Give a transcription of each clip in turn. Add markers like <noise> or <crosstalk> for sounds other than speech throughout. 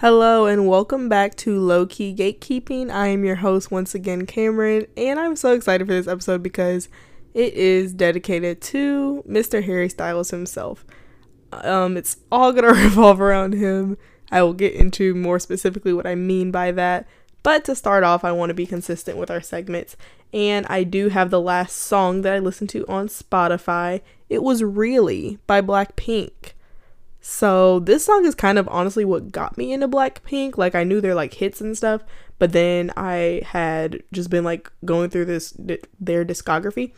Hello and welcome back to Low Key Gatekeeping. I am your host once again, Cameron, and I'm so excited for this episode because it is dedicated to Mr. Harry Styles himself. Um, it's all gonna <laughs> revolve around him. I will get into more specifically what I mean by that. But to start off, I want to be consistent with our segments, and I do have the last song that I listened to on Spotify. It was Really by Blackpink. So this song is kind of honestly what got me into Blackpink. Like I knew they're like hits and stuff, but then I had just been like going through this their discography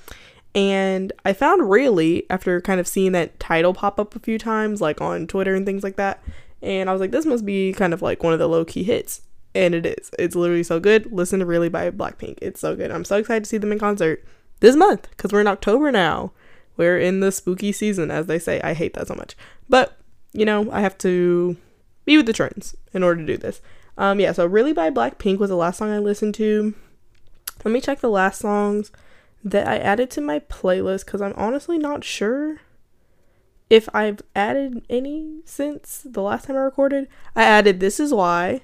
and I found really after kind of seeing that title pop up a few times like on Twitter and things like that. And I was like this must be kind of like one of the low key hits. And it is. It's literally so good. Listen to Really by Blackpink. It's so good. I'm so excited to see them in concert this month because we're in October now. We're in the spooky season, as they say. I hate that so much. But you know, I have to be with the trends in order to do this. Um, yeah, so Really by Blackpink was the last song I listened to. Let me check the last songs that I added to my playlist because I'm honestly not sure if I've added any since the last time I recorded. I added This Is Why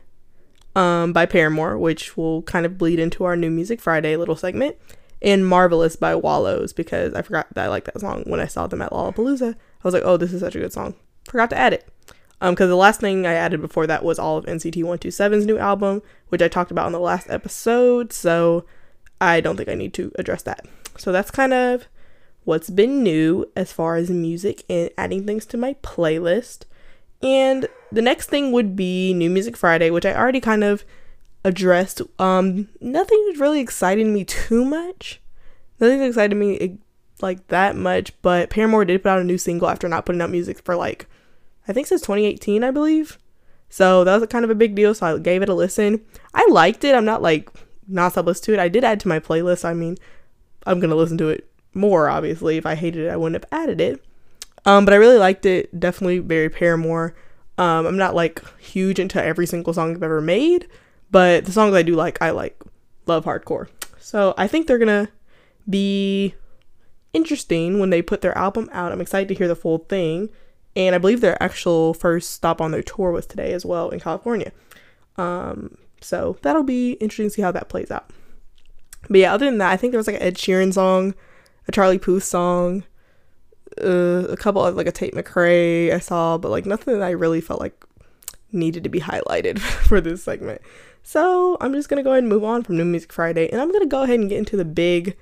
um, by Paramore, which will kind of bleed into our New Music Friday little segment, and Marvelous by Wallows because I forgot that I liked that song when I saw them at Lollapalooza. I was like, oh, this is such a good song forgot to add it. Um, because the last thing I added before that was all of NCT 127's new album, which I talked about in the last episode, so I don't think I need to address that. So that's kind of what's been new as far as music and adding things to my playlist. And the next thing would be New Music Friday, which I already kind of addressed. Um, nothing really excited me too much. Nothing excited me like that much, but Paramore did put out a new single after not putting out music for like I think since 2018, I believe. So that was kind of a big deal. So I gave it a listen. I liked it. I'm not like nonstop listen to it. I did add to my playlist. I mean, I'm gonna listen to it more. Obviously, if I hated it, I wouldn't have added it. Um, but I really liked it. Definitely very Paramore. Um, I'm not like huge into every single song they've ever made, but the songs I do like, I like. Love hardcore. So I think they're gonna be interesting when they put their album out. I'm excited to hear the full thing and I believe their actual first stop on their tour was today as well in California. Um, so that'll be interesting to see how that plays out. But yeah, other than that, I think there was like an Ed Sheeran song, a Charlie Puth song, uh, a couple of like a Tate McRae I saw, but like nothing that I really felt like needed to be highlighted <laughs> for this segment. So I'm just gonna go ahead and move on from New Music Friday, and I'm gonna go ahead and get into the big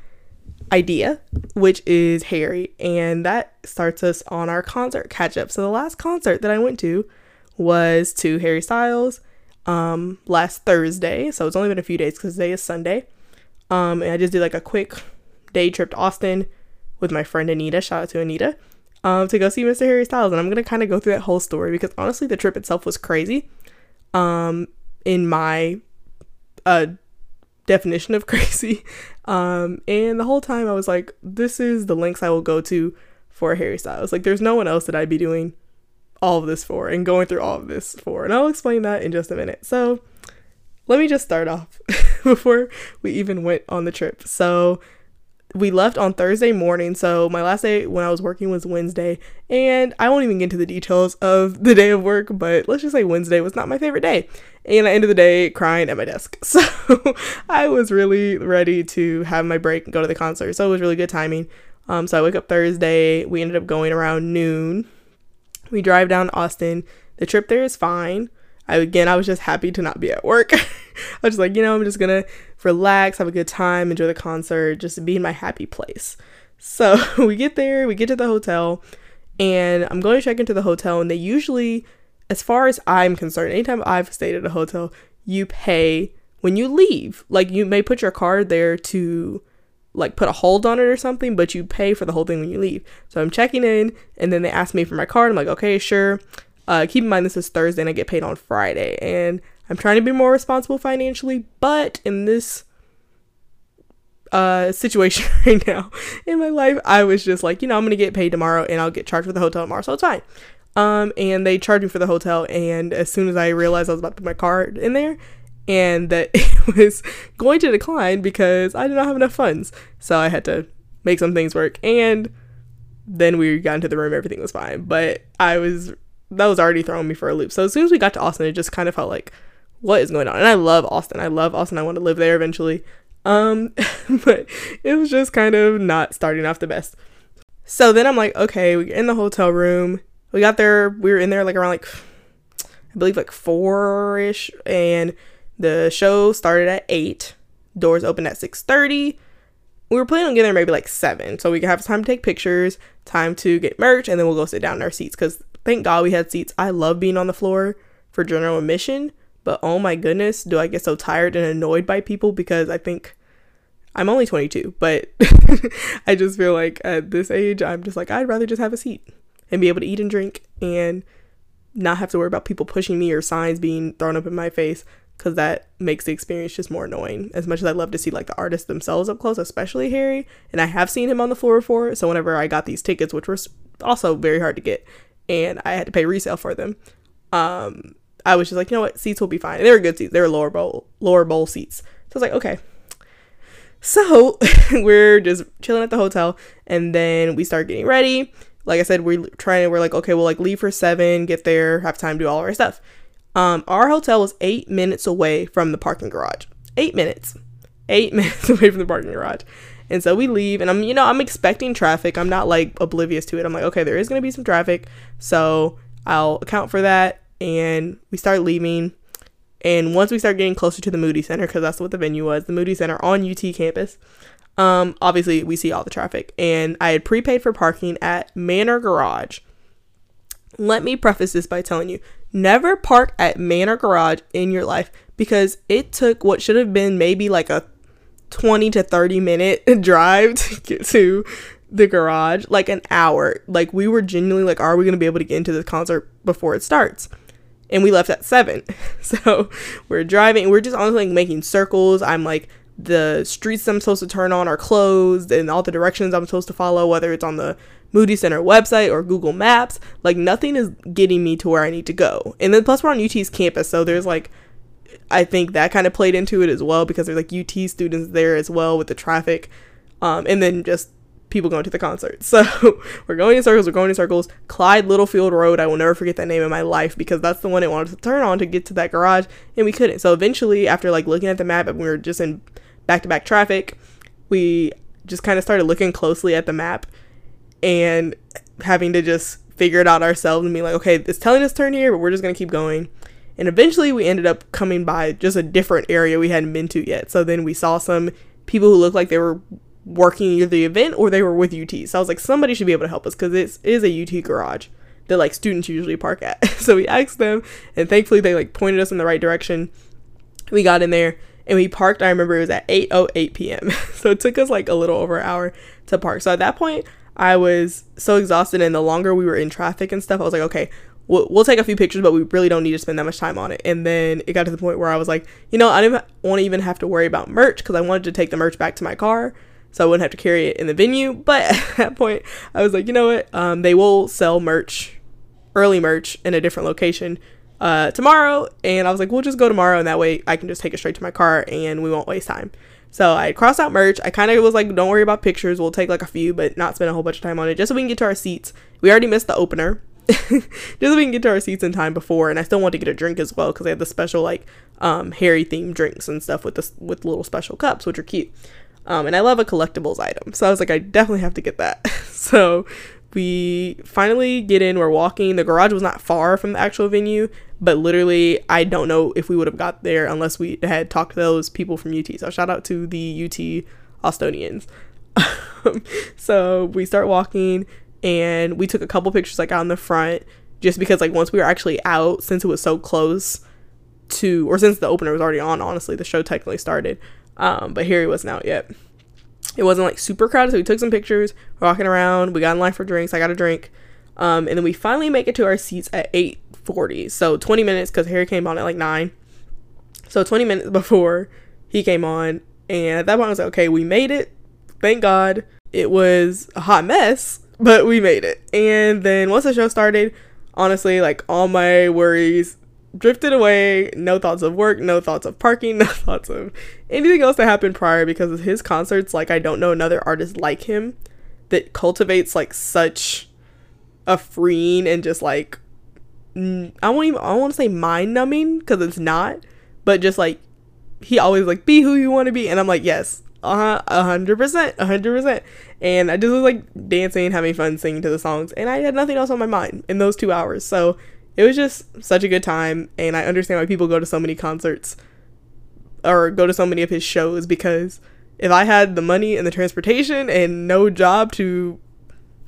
idea, which is Harry, and that starts us on our concert catch up. So the last concert that I went to was to Harry Styles um last Thursday. So it's only been a few days because today is Sunday. Um and I just did like a quick day trip to Austin with my friend Anita. Shout out to Anita. Um, to go see Mr. Harry Styles. And I'm gonna kind of go through that whole story because honestly the trip itself was crazy. Um in my uh definition of <laughs> crazy. Um, and the whole time I was like, this is the links I will go to for Harry Styles. Like, there's no one else that I'd be doing all of this for and going through all of this for. And I'll explain that in just a minute. So, let me just start off <laughs> before we even went on the trip. So, we left on Thursday morning. So my last day when I was working was Wednesday. And I won't even get into the details of the day of work, but let's just say Wednesday was not my favorite day. And I ended the day crying at my desk. <laughs> So I was really ready to have my break and go to the concert. So it was really good timing. Um, so I wake up Thursday. We ended up going around noon. We drive down to Austin. The trip there is fine. I again I was just happy to not be at work. <laughs> I was just like, you know, I'm just gonna relax, have a good time, enjoy the concert, just be in my happy place. So <laughs> we get there, we get to the hotel, and I'm going to check into the hotel, and they usually, as far as I'm concerned, anytime I've stayed at a hotel, you pay when you leave. Like you may put your card there to like put a hold on it or something, but you pay for the whole thing when you leave. So I'm checking in and then they ask me for my card. I'm like, okay, sure. Uh, keep in mind this is Thursday and I get paid on Friday, and I'm trying to be more responsible financially, but in this uh situation <laughs> right now in my life, I was just like, you know, I'm gonna get paid tomorrow and I'll get charged for the hotel tomorrow, so it's fine. Um, and they charged me for the hotel, and as soon as I realized I was about to put my card in there, and that <laughs> it was going to decline because I did not have enough funds, so I had to make some things work, and then we got into the room, everything was fine, but I was that was already throwing me for a loop. So as soon as we got to Austin, it just kind of felt like, what is going on? And I love Austin. I love Austin. I want to live there eventually. Um, <laughs> but it was just kind of not starting off the best. So then I'm like, okay, we get in the hotel room. We got there. We were in there like around like, I believe like four ish, and the show started at eight. Doors opened at six thirty. We were planning on getting there maybe like seven, so we could have time to take pictures, time to get merch, and then we'll go sit down in our seats. Cause thank God we had seats. I love being on the floor for general admission, but oh my goodness, do I get so tired and annoyed by people because I think I'm only 22, but <laughs> I just feel like at this age, I'm just like, I'd rather just have a seat and be able to eat and drink and not have to worry about people pushing me or signs being thrown up in my face because that makes the experience just more annoying. As much as I love to see like the artists themselves up close, especially Harry, and I have seen him on the floor before. So whenever I got these tickets, which were also very hard to get, and I had to pay resale for them, um, I was just like, you know what, seats will be fine. And they were good seats. They were lower bowl lower bowl seats. So I was like, okay, so <laughs> we're just chilling at the hotel and then we start getting ready. Like I said, we're trying to, we're like, okay, we'll like leave for seven, get there, have time to do all our stuff. Um, our hotel was eight minutes away from the parking garage. Eight minutes. Eight <laughs> minutes away from the parking garage. And so we leave and I'm, you know, I'm expecting traffic. I'm not like oblivious to it. I'm like, okay, there is going to be some traffic. So I'll account for that. And we start leaving and once we start getting closer to the Moody Center, because that's what the venue was, the Moody Center on UT campus, um, obviously we see all the traffic. And I had prepaid for parking at Manor Garage. Let me preface this by telling you never park at Manor Garage in your life because it took what should have been maybe like a 20 to 30 minute <laughs> drive to get to the garage, like an hour. Like we were genuinely like, are we going to be able to get into the concert before it starts? and we left at seven. <laughs> So we're driving, we're just honestly like making circles. I'm like, the streets I'm supposed to turn on are closed, and all the directions I'm supposed to follow, whether it's on the Moody Center website or Google Maps, like nothing is getting me to where I need to go. And then plus we're on UT's campus, so there's like I think that kind of played into it as well because there's like UT students there as well with the traffic. Um, and then just people going to the concert. <laughs> So we're going in circles, we're going in circles. Clyde Littlefield Road, I will never forget that name in my life because that's the one it wanted to turn on to get to that garage, and we couldn't. So eventually, after like looking at the map and we were just in back to back traffic, we just kind of started looking closely at the map and having to just figure it out ourselves and be like, okay, it's telling us turn here, but we're just gonna keep going. And eventually, we ended up coming by just a different area we hadn't been to yet. So then we saw some people who looked like they were working either the event or they were with UT. So I was like, somebody should be able to help us because it is a UT garage that like students usually park at. <laughs> so we asked them, and thankfully they like pointed us in the right direction. We got in there and we parked. I remember it was at 8:08 p.m. <laughs> so it took us like a little over an hour to park. So at that point, I was so exhausted, and the longer we were in traffic and stuff, I was like, okay, we'll, we'll take a few pictures, but we really don't need to spend that much time on it. And then it got to the point where I was like, you know, I didn't want to even have to worry about merch because I wanted to take the merch back to my car so I wouldn't have to carry it in the venue. <laughs> But at that point, I was like, you know what? Um, they will sell merch, early merch, in a different location uh, tomorrow. And I was like, we'll just go tomorrow, and that way I can just take it straight to my car, and we won't waste time. So I crossed out merch. I kind of was like, don't worry about pictures. We'll take like a few, but not spend a whole bunch of time on it, just so we can get to our seats. We already missed the opener. <laughs> just so we can get to our seats in time before and i still want to get a drink as well because they had the special like um harry themed drinks and stuff with this with little special cups which are cute um, and I love a collectibles item. So I was like, I definitely have to get that. <laughs> so we finally get in, we're walking. The garage was not far from the actual venue, but literally, I don't know if we would have got there unless we had talked to those people from UT. So shout out to the UT Austonians. <laughs> so we start walking and we took a couple pictures like out in the front just because like once we were actually out since it was so close to or since the opener was already on honestly the show technically started um, but Harry wasn't out yet. It wasn't like super crowded, so we took some pictures, walking around. We got in line for drinks. I got a drink, um, and then we finally make it to our seats at 8:40. So 20 minutes because Harry came on at like nine. So 20 minutes <laughs> before he came on, and at that point I was like, okay, we made it. Thank God. It was a hot mess, but we made it. And then once the show started, honestly, like all my worries drifted away. No thoughts of work, no thoughts of parking, <laughs> no thoughts of anything else that happened prior because of his concerts. Like, I don't know another artist like him that cultivates like such a freeing and just like I won't even I to say mind numbing because it's not, but just like he always like be who you want to be, and I'm like yes, uh a hundred percent, a hundred percent, and I just was like dancing, having fun, singing to the songs, and I had nothing else on my mind in those two hours, so it was just such a good time, and I understand why people go to so many concerts or go to so many of his shows because if I had the money and the transportation and no job to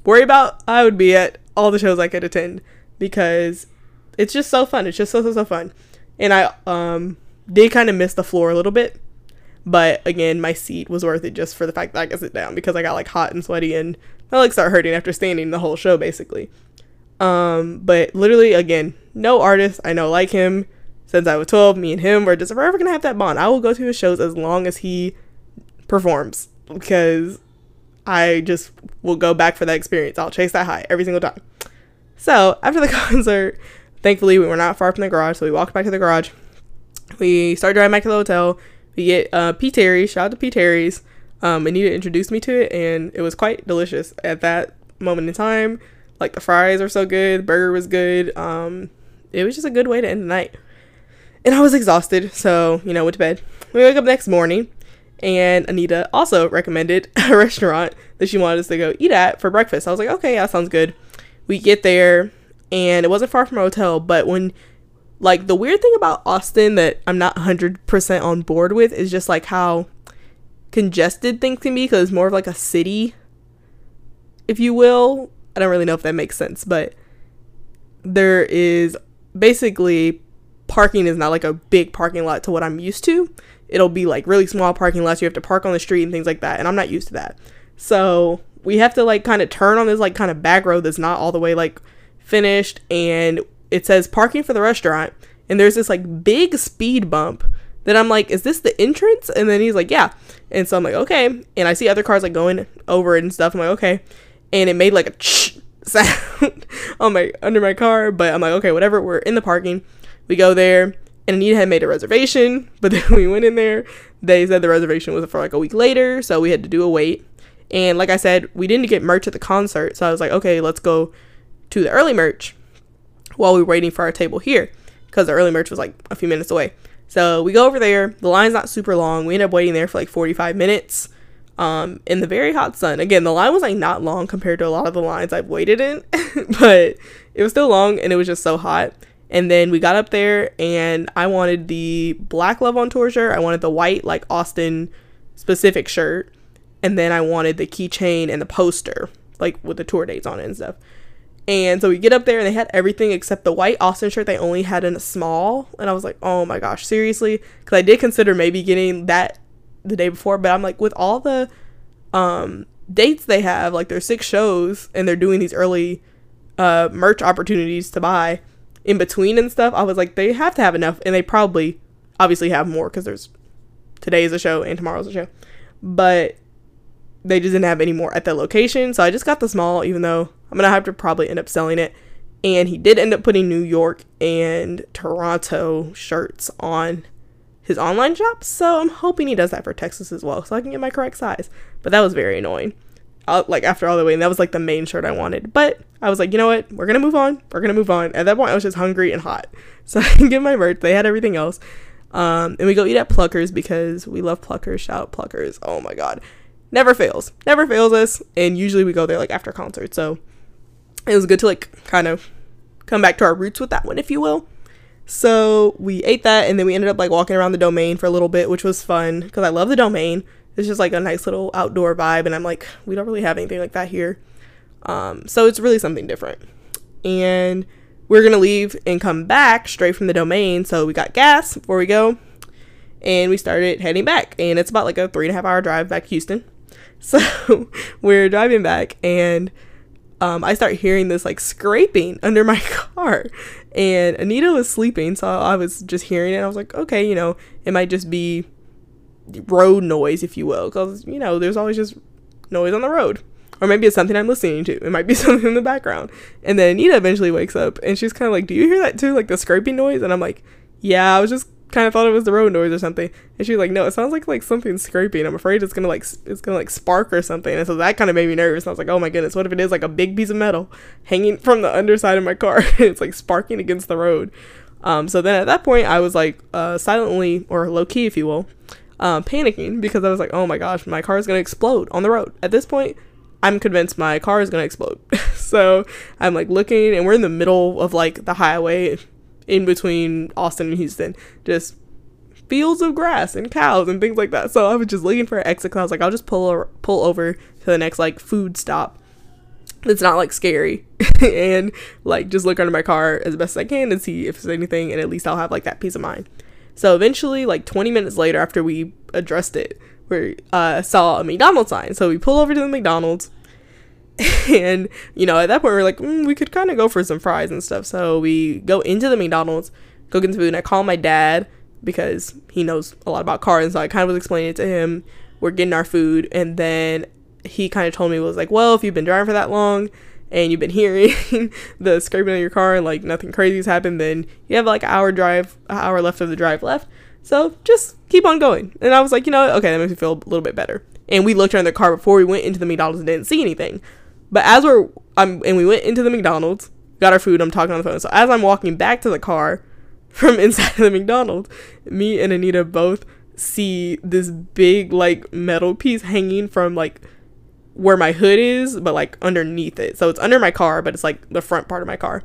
worry about, I would be at all the shows I could attend because it's just so fun. It's just so so so fun. And I um did kind of miss the floor a little bit, but again, my seat was worth it just for the fact that I could sit down because I got like hot and sweaty and my legs start hurting after standing the whole show basically. Um, but literally again, no artist I know like him since I was 12. Me and him were just forever gonna have that bond. I will go to his shows as long as he performs because I just will go back for that experience. I'll chase that high every single time. So after the <laughs> concert, thankfully we were not far from the garage, so we walked back to the garage. We start driving back to the hotel. We get uh, P. Terry. Shout out to P. Terry's. Um, Anita introduced me to it, and it was quite delicious at that moment in time. Like the fries are so good, the burger was good. Um, it was just a good way to end the night. And I was exhausted, so you know, went to bed. We wake up next morning, and Anita also recommended <laughs> a restaurant that she wanted us to go eat at for breakfast. I was like, okay, yeah, sounds good. We get there, and it wasn't far from a hotel, but when like the weird thing about Austin that I'm not 100% on board with is just like how congested things can be because it's more of like a city, if you will. I don't really know if that makes sense, but there is basically parking is not like a big parking lot to what I'm used to. It'll be like really small parking lots. You have to park on the street and things like that. And I'm not used to that. So we have to like kind of turn on this like kind of back road that's not all the way like finished. And it says parking for the restaurant. And there's this like big speed bump that I'm like, is this the entrance? And then he's like, yeah. And so I'm like, okay. And I see other cars like going over it and stuff. I'm like, okay. And it made like a ch <laughs> sound on my under my car, but I'm like, okay, whatever. We're in the parking. We go there, and Anita had made a reservation, <laughs> but then we went in there. They said the reservation was for like a week later, so we had to do a wait. And like I said, we didn't get merch at the concert, so I was like, okay, let's go to the early merch while we were waiting for our table here, because the early merch was like a few minutes away. So we go over there. The line's not super long. We end up waiting there for like 45 minutes um, in the very hot sun. Again, the line was like not long compared to a lot of the lines I've waited in, <laughs> but it was still long and it was just so hot. And then we got up there and I wanted the black Love on Tour shirt. I wanted the white, like Austin specific shirt. And then I wanted the keychain and the poster, like with the tour dates on it and stuff. And so we get up there and they had everything except the white Austin shirt they only had in a small. And I was like, oh my gosh, seriously? Because I did consider maybe getting that the day before, but I'm like, with all the um, dates they have, like there's six shows and they're doing these early uh, merch opportunities to buy in between and stuff, I was like, they have to have enough, and they probably obviously have more because there's today's a show and tomorrow's a show, but they just didn't have any more at that location. So I just got the small, even though I'm gonna have to probably end up selling it. And he did end up putting New York and Toronto shirts on his online shop. So I'm hoping he does that for Texas as well, so I can get my correct size. But that was very annoying like after all the way, and that was like the main shirt I wanted. But I was like, you know what? We're gonna move on. We're gonna move on. At that point, I was just hungry and hot, <laughs> so I can get my merch. They had everything else, um, and we go eat at Pluckers because we love Pluckers. Shout out Pluckers! Oh my god, never fails, never fails us. And usually we go there like after concerts, so it was good to like kind of come back to our roots with that one, if you will. So we ate that, and then we ended up like walking around the domain for a little bit, which was fun because I love the domain. It's just like a nice little outdoor vibe, and I'm like, we don't really have anything like that here. Um, so it's really something different. And we're gonna leave and come back straight from the domain. So we got gas before we go, and we started heading back. And it's about like a three and a half hour drive back to Houston. <laughs> So we're driving back, and um, I start hearing this like scraping <laughs> under my car, and Anita was sleeping, so I was just hearing it. I was like, okay, you know, it might just be road noise, if you will, because you know there's always just noise on the road, or maybe it's something I'm listening to. It might be <laughs> something in the background. And then Anita eventually wakes up and she's kind of like, "Do you hear that too? Like the scraping noise?" And I'm like, "Yeah, I was just kind of thought it was the road noise or something. And she was like, no, it sounds like like something scraping. I'm afraid it's gonna like it's gonna like spark or something. And so that kind of made me nervous. And I was like, oh my goodness, what if it is like a big piece of metal hanging from the underside of my car <laughs> it's like sparking against the road? Um, so then at that point, I was like uh, silently or low key, if you will, um, panicking because I was like, oh my gosh, my car is gonna explode on the road. At this point, I'm convinced my car is gonna explode. <laughs> so I'm like looking, and we're in the middle of like the highway in between Austin and Houston, just fields of grass and cows and things like that. So I was just looking for an exit because I was like, I'll just pull or, pull over to the next like food stop. It's not like scary <laughs> and like just look under my car as best as I can and see if there's anything, and at least I'll have like that peace of mind. So eventually, like 20 minutes later, after we addressed it, we uh, saw a McDonald's sign. So we pull over to the McDonald's, <laughs> and you know, at that point, we are like, mm, we could kind of go for some fries and stuff. So we go into the McDonald's, go get some food, and I call my dad because he knows a lot about cars. And so I kind of was explaining it to him. We're getting our food, and then he kind of told me was like, well, if you've been driving for that long and you've been <laughs> hearing the scraping of your car and like nothing crazy's happened, then you have like an hour drive, an hour left of the drive left. So just keep on going. And I was like, you know, okay, that makes me feel a little bit better. And we looked around the car before we went into the McDonald's and didn't see anything. But as we're, um, and we went into the McDonald's, got our food, I'm talking on the phone. So as I'm walking back to the car <laughs> from inside the McDonald's, me and Anita both see this big like metal piece hanging from like where my hood is, but like underneath it. So it's under my car, but it's like the front part of my car.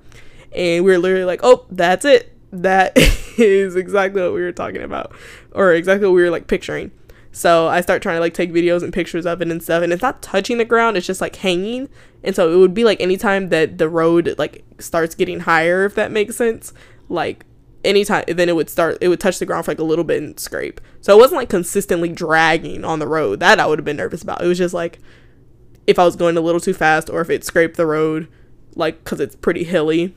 And we are literally like, oh, that's it. That <laughs> is exactly what we were talking about, or exactly what we were like picturing. So I start trying to like take videos and pictures of it and stuff, and it's not touching the ground, it's just like hanging. And so it would be like anytime that the road like starts getting higher, if that makes sense, like anytime then it would start it would touch the ground for like a little bit and scrape. So it wasn't like consistently dragging on the road. That I would have been nervous about. It was just like if I was going a little too fast or if it scraped the road, like because it's pretty hilly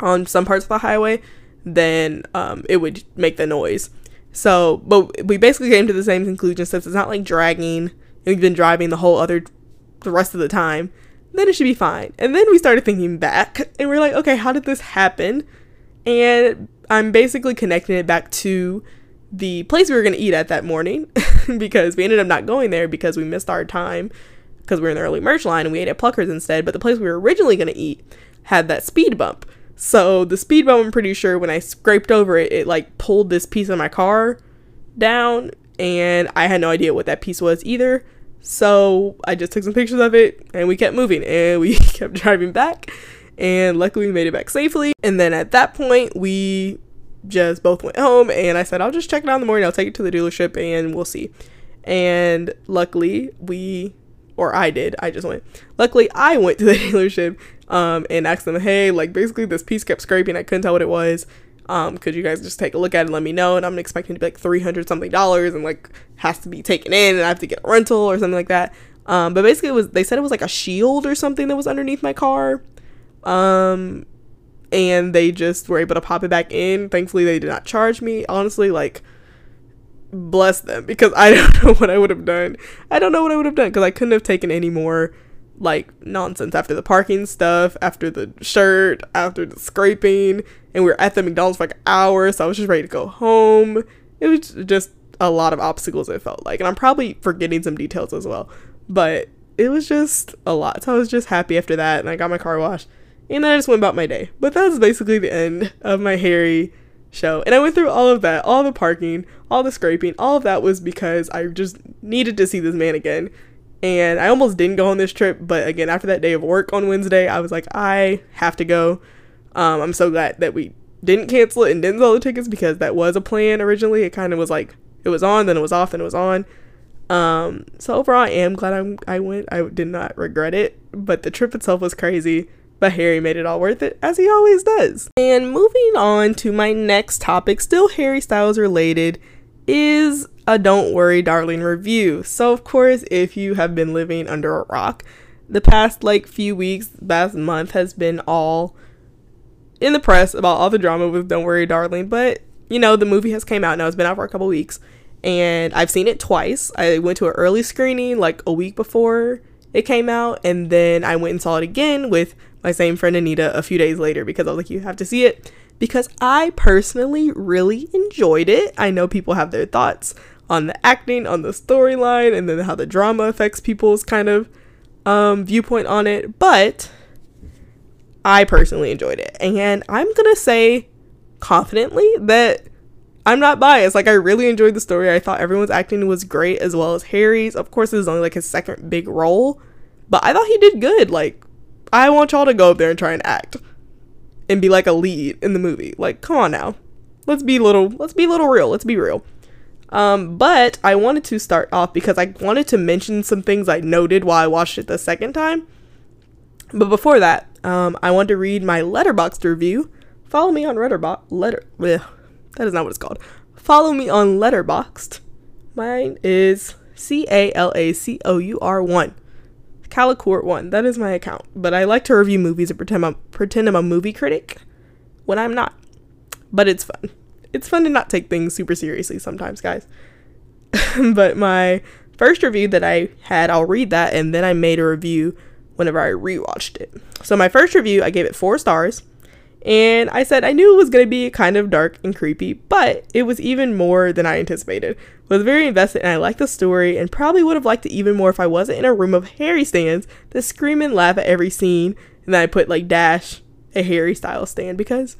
on some parts of the highway, then um, it would make the noise. So, but we basically came to the same conclusion since it's not like dragging and we've been driving the whole other, the rest of the time, then it should be fine. And then we started thinking back and we're like, okay, how did this happen? And I'm basically connecting it back to the place we were going to eat at that morning <laughs> because we ended up not going there because we missed our time because we were in the early merch line and we ate at Pluckers instead. But the place we were originally going to eat had that speed bump. So the speed bump, I'm pretty sure when I scraped over it, it like pulled this piece of my car down and I had no idea what that piece was either. So I just took some pictures of it and we kept moving and we <laughs> kept driving back. And luckily we made it back safely. And then at that point, we just both went home and I said, I'll just check it out in the morning. I'll take it to the dealership and we'll see. And luckily, we or I did. I just went. Luckily, I went to the <laughs> dealership um, and asked them, hey, like basically this piece kept scraping. I couldn't tell what it was. Um, could you guys just take a look at it and let me know? And I'm expecting to be like 300 something dollars and like has to be taken in and I have to get a rental or something like that. Um, but basically, it was they said it was like a shield or something that was underneath my car. Um, and they just were able to pop it back in. Thankfully, they did not charge me. Honestly, like bless them <laughs> because I don't <laughs> know what I would have done. I don't know what I would have done because I couldn't have taken any more like nonsense after the parking stuff, after the shirt, after the scraping, and we were at the McDonald's for like an hour, so I was just ready to go home. It was just a lot of obstacles it felt like, and I'm probably forgetting some details as well, but it was just a lot. So I was just happy after that, and I got my car washed, and I just went about my day. But that was basically the end of my Harry show. And I went through all of that, all the parking, all the scraping, all of that was because I just needed to see this man again. And I almost didn't go on this trip, but again, after that day of work on Wednesday, I was like, I have to go. Um, I'm so glad that we didn't cancel it and didn't sell the tickets because that was a plan originally. It kind of was like it was on, then it was off, then it was on. Um, so overall, I am glad I'm, I went. I did not regret it, but the trip itself was crazy. But Harry made it all worth it, as he always does. And moving on to my next topic, still Harry Styles related, is a Don't Worry Darling review. So, of course, if you have been living under a rock, the past like few weeks, past month has been all in the press about all the drama with Don't Worry Darling. But, you know, the movie has came out now, it's been out for a couple weeks. And I've seen it twice. I went to an early screening like a week before it came out, and then I went and saw it again with my same friend Anita a few days later because I was like, you have to see it. Because I personally really enjoyed it. I know people have their thoughts on the acting, on the storyline, and then how the drama affects people's kind of um, viewpoint on it, but I personally enjoyed it. And I'm to say confidently that I'm not biased. Like, I really enjoyed the story. I thought everyone's acting was great, as well as Harry's. Of course, it was only like his second big role, but I thought he did good. Like, I want y'all to go up there and try and act and be like a lead in the movie. Like, come on now. Let's be little let's be little real. Let's be real. Um, but I wanted to start off because I wanted to mention some things I noted while I watched it the second time. But before that, um, I want to read my Letterboxd review. Follow me on Letterbox. Letter. Bleh, that is not what it's called. Follow me on Letterboxd. Mine is C A L A C O U R one. Calicourt one. That is my account. But I like to review movies and pretend I'm pretend I'm a movie critic when I'm not. But it's fun it's fun to not take things super seriously sometimes, guys. <laughs> but my first review that I had, I'll read that and then I made a review whenever I rewatched it. So my first review, I gave it 4 stars. And I said I knew it was going to be kind of dark and creepy, but it was even more than I anticipated. Was very invested and I liked the story and probably would have liked it even more if I wasn't in a room of Harry stands that scream and laugh at every scene. And then I put like dash a Harry style stand because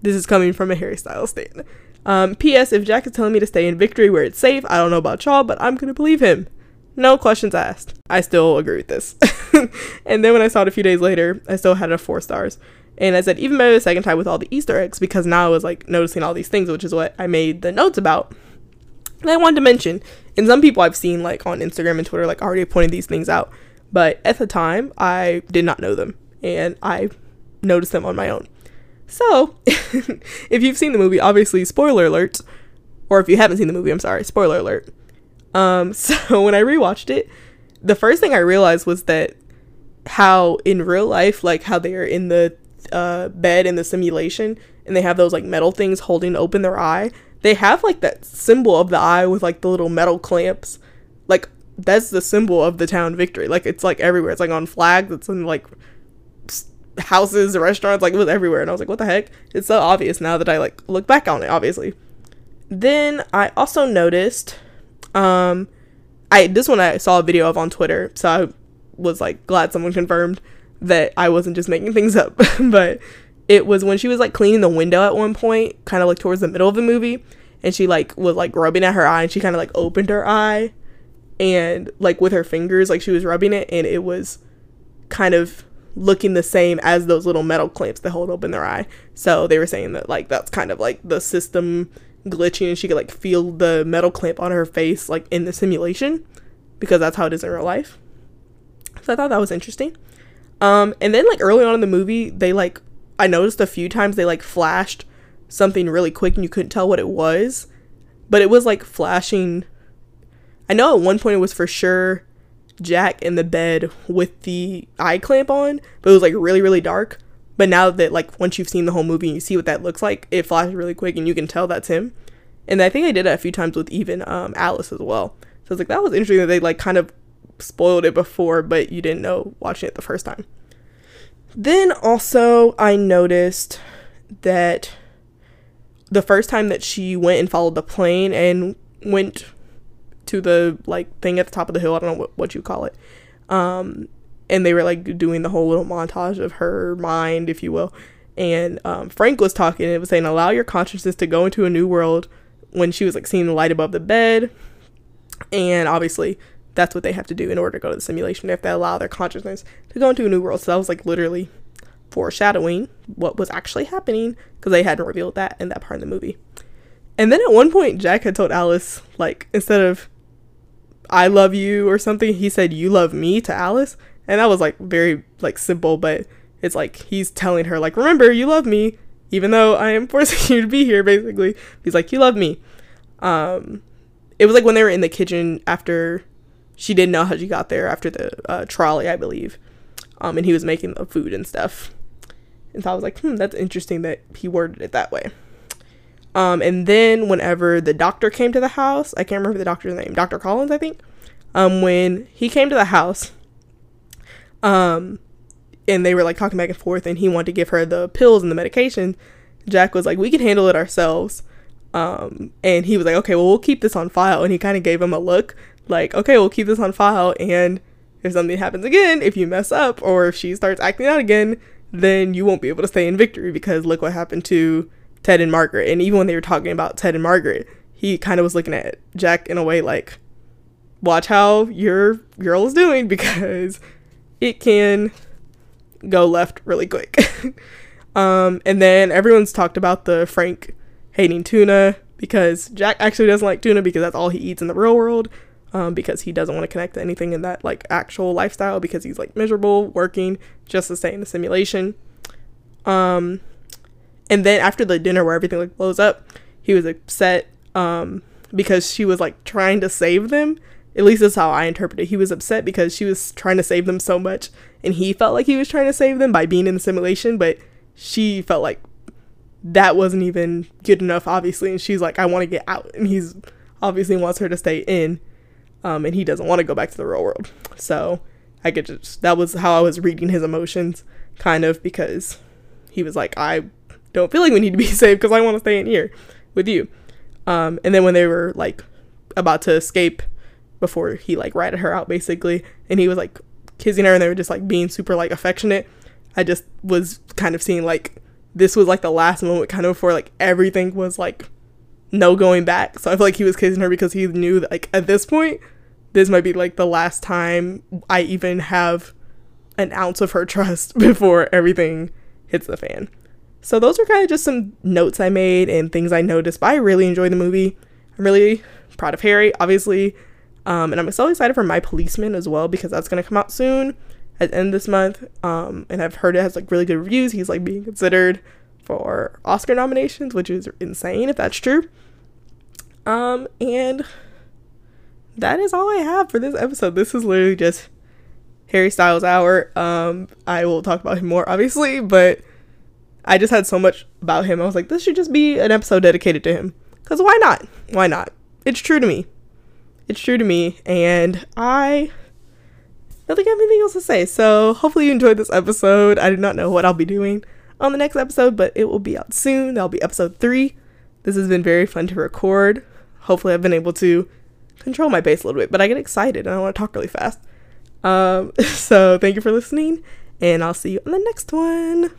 this is coming from a Harry style stand. Um, P.S. If Jack is telling me to stay in Victory where it's safe, I don't know about y'all, but I'm gonna believe him. No questions asked. I still agree with this. <laughs> and then when I saw it a few days later, I still had a four stars. And I said even better the second time with all the Easter eggs because now I was like noticing all these things, which is what I made the notes about. And I wanted to mention, and some people I've seen like on Instagram and Twitter like already pointing these things out, but at the time I did not know them, and I noticed them on my own. So, <laughs> if you've seen the movie, obviously, spoiler alert, or if you haven't seen the movie, I'm sorry, spoiler alert. Um, <laughs> so when I rewatched it, the first thing I realized was that how in real life, like how they are in the uh, bed in the simulation and they have those like metal things holding open their eye, they have like that symbol of the eye with like the little metal clamps. Like that's the symbol of the town victory. Like it's like everywhere. It's like on flags. It's in like houses, restaurants, like it was everywhere. And I was like, what the heck? It's so obvious now that I like look back on it, obviously. Then I also noticed, um, I this one I saw a video of on Twitter, so I was like glad someone confirmed that I wasn't just making things up. <laughs> but it was when she was like cleaning the window at one point, kind of like towards the middle of the movie, and she like was like rubbing at her eye, and she kind of like opened her eye, and like with her fingers, like she was rubbing it, and it was kind of looking the same as those little metal clamps that hold open their eye. So they were saying that like that's kind of like the system glitching and she could like feel the metal clamp on her face like in the simulation because that's how it is in real life. So I thought that was interesting. Um and then like early on in the movie they like I noticed a few times they like flashed something really quick and you couldn't tell what it was. But it was like flashing I know at one point it was for sure Jack in the bed with the eye clamp on, but it was like really, really dark. But now that like once you've seen the whole movie and you see what that looks like, it flashes really quick and you can tell that's him. And I think I did that a few times with even um, Alice as well. So it's like that was interesting that they like kind of spoiled it before, but you didn't know watching it the first time. Then also I noticed that the first time that she went and followed the plane and went to the like thing at the top of the hill. I don't know what, what you call it. Um, and they were like doing the whole little montage of her mind, if you will. And um, Frank was talking and it was saying, allow your consciousness to go into a new world when she was like seeing the light above the bed. And obviously, that's what they have to do in order to go to the simulation. They have to allow their consciousness to go into a new world. So that was like literally foreshadowing what was actually happening because they hadn't revealed that in that part of the movie. And then at one point, Jack had told Alice, like, instead of I love you or something. He said you love me to Alice. And that was like very like simple, but it's like he's telling her like remember you love me even though I am <laughs> forcing you to be here basically. He's like you love me. Um it was like when they were in the kitchen after she didn't know how she got there after the uh, trolley, I believe. Um and he was making the food and stuff. And so I was like, "Hmm, that's interesting that he worded it that way." Um, and then whenever the doctor came to the house, I can't remember the doctor's name, Dr. Collins, I think. Um, when he came to the house, um, and they were like talking back and forth, and he wanted to give her the pills and the medication. Jack was like, we can handle it ourselves. Um, and he was like, okay, well, we'll keep this on file. And he kind of gave him a look like, okay, we'll keep this on file. And if something happens again, if you mess up or if she starts acting out again, then you won't be able to stay in victory because look what happened to Ted and Margaret. And even when they were talking about Ted and Margaret, he kind of was looking at Jack in a way like, watch how your girl is doing <laughs> because it can go left really quick. <laughs> um, and then everyone's talked about the Frank hating tuna because Jack actually doesn't like tuna because that's all he eats in the real world. Um, because he doesn't want to connect to anything in that like actual lifestyle because he's like miserable working just to stay in the simulation. Um, and then after the dinner where everything like blows up, he was upset um, because she was like trying to save them. At least that's how I interpret it. He was upset because she was trying to save them so much, and he felt like he was trying to save them by being in the simulation, but she felt like that wasn't even good enough, obviously. And she's like, I want to get out, and he's obviously wants her to stay in um, and he doesn't want to go back to the real world. So I could just that was how I was reading his emotions, kind of because he was like, I don't feel like we need to be <laughs> saved because I want to stay in here with you. Um, and then when they were like about to escape before he like ratted her out basically, and he was like kissing her and they were just like being super like affectionate. I just was kind of seeing like this was like the last moment kind of before like everything was like no going back. So I feel like he was kissing her because he knew that like at this point, this might be like the last time I even have an ounce of her <laughs> trust before everything hits the fan. So those are kind of just some notes I made and things I noticed, but I really enjoyed the movie. I'm really proud of Harry, obviously. Um, and I'm so excited for My Policeman as well because that's gonna come out soon at the end of this month. Um, and I've heard it has like really good reviews. He's like being considered for Oscar nominations, which is insane if that's true. Um, and that is all I have for this episode. This is literally just Harry Styles hour. Um, I will talk about him more, obviously, but I just had so much about him. I was like, this should just be an episode dedicated to him. Because why not? Why not? It's true to me. It's true to me. And I don't think I have anything else to say. So hopefully you enjoyed this episode. I do not know what I'll be doing on the next episode, but it will be out soon. That'll be episode three. This has been very fun to record. Hopefully, I've been able to control my pace a little bit, but I get excited and I want to talk really fast. Um, <laughs> so, thank you for listening, and I'll see you on the next one.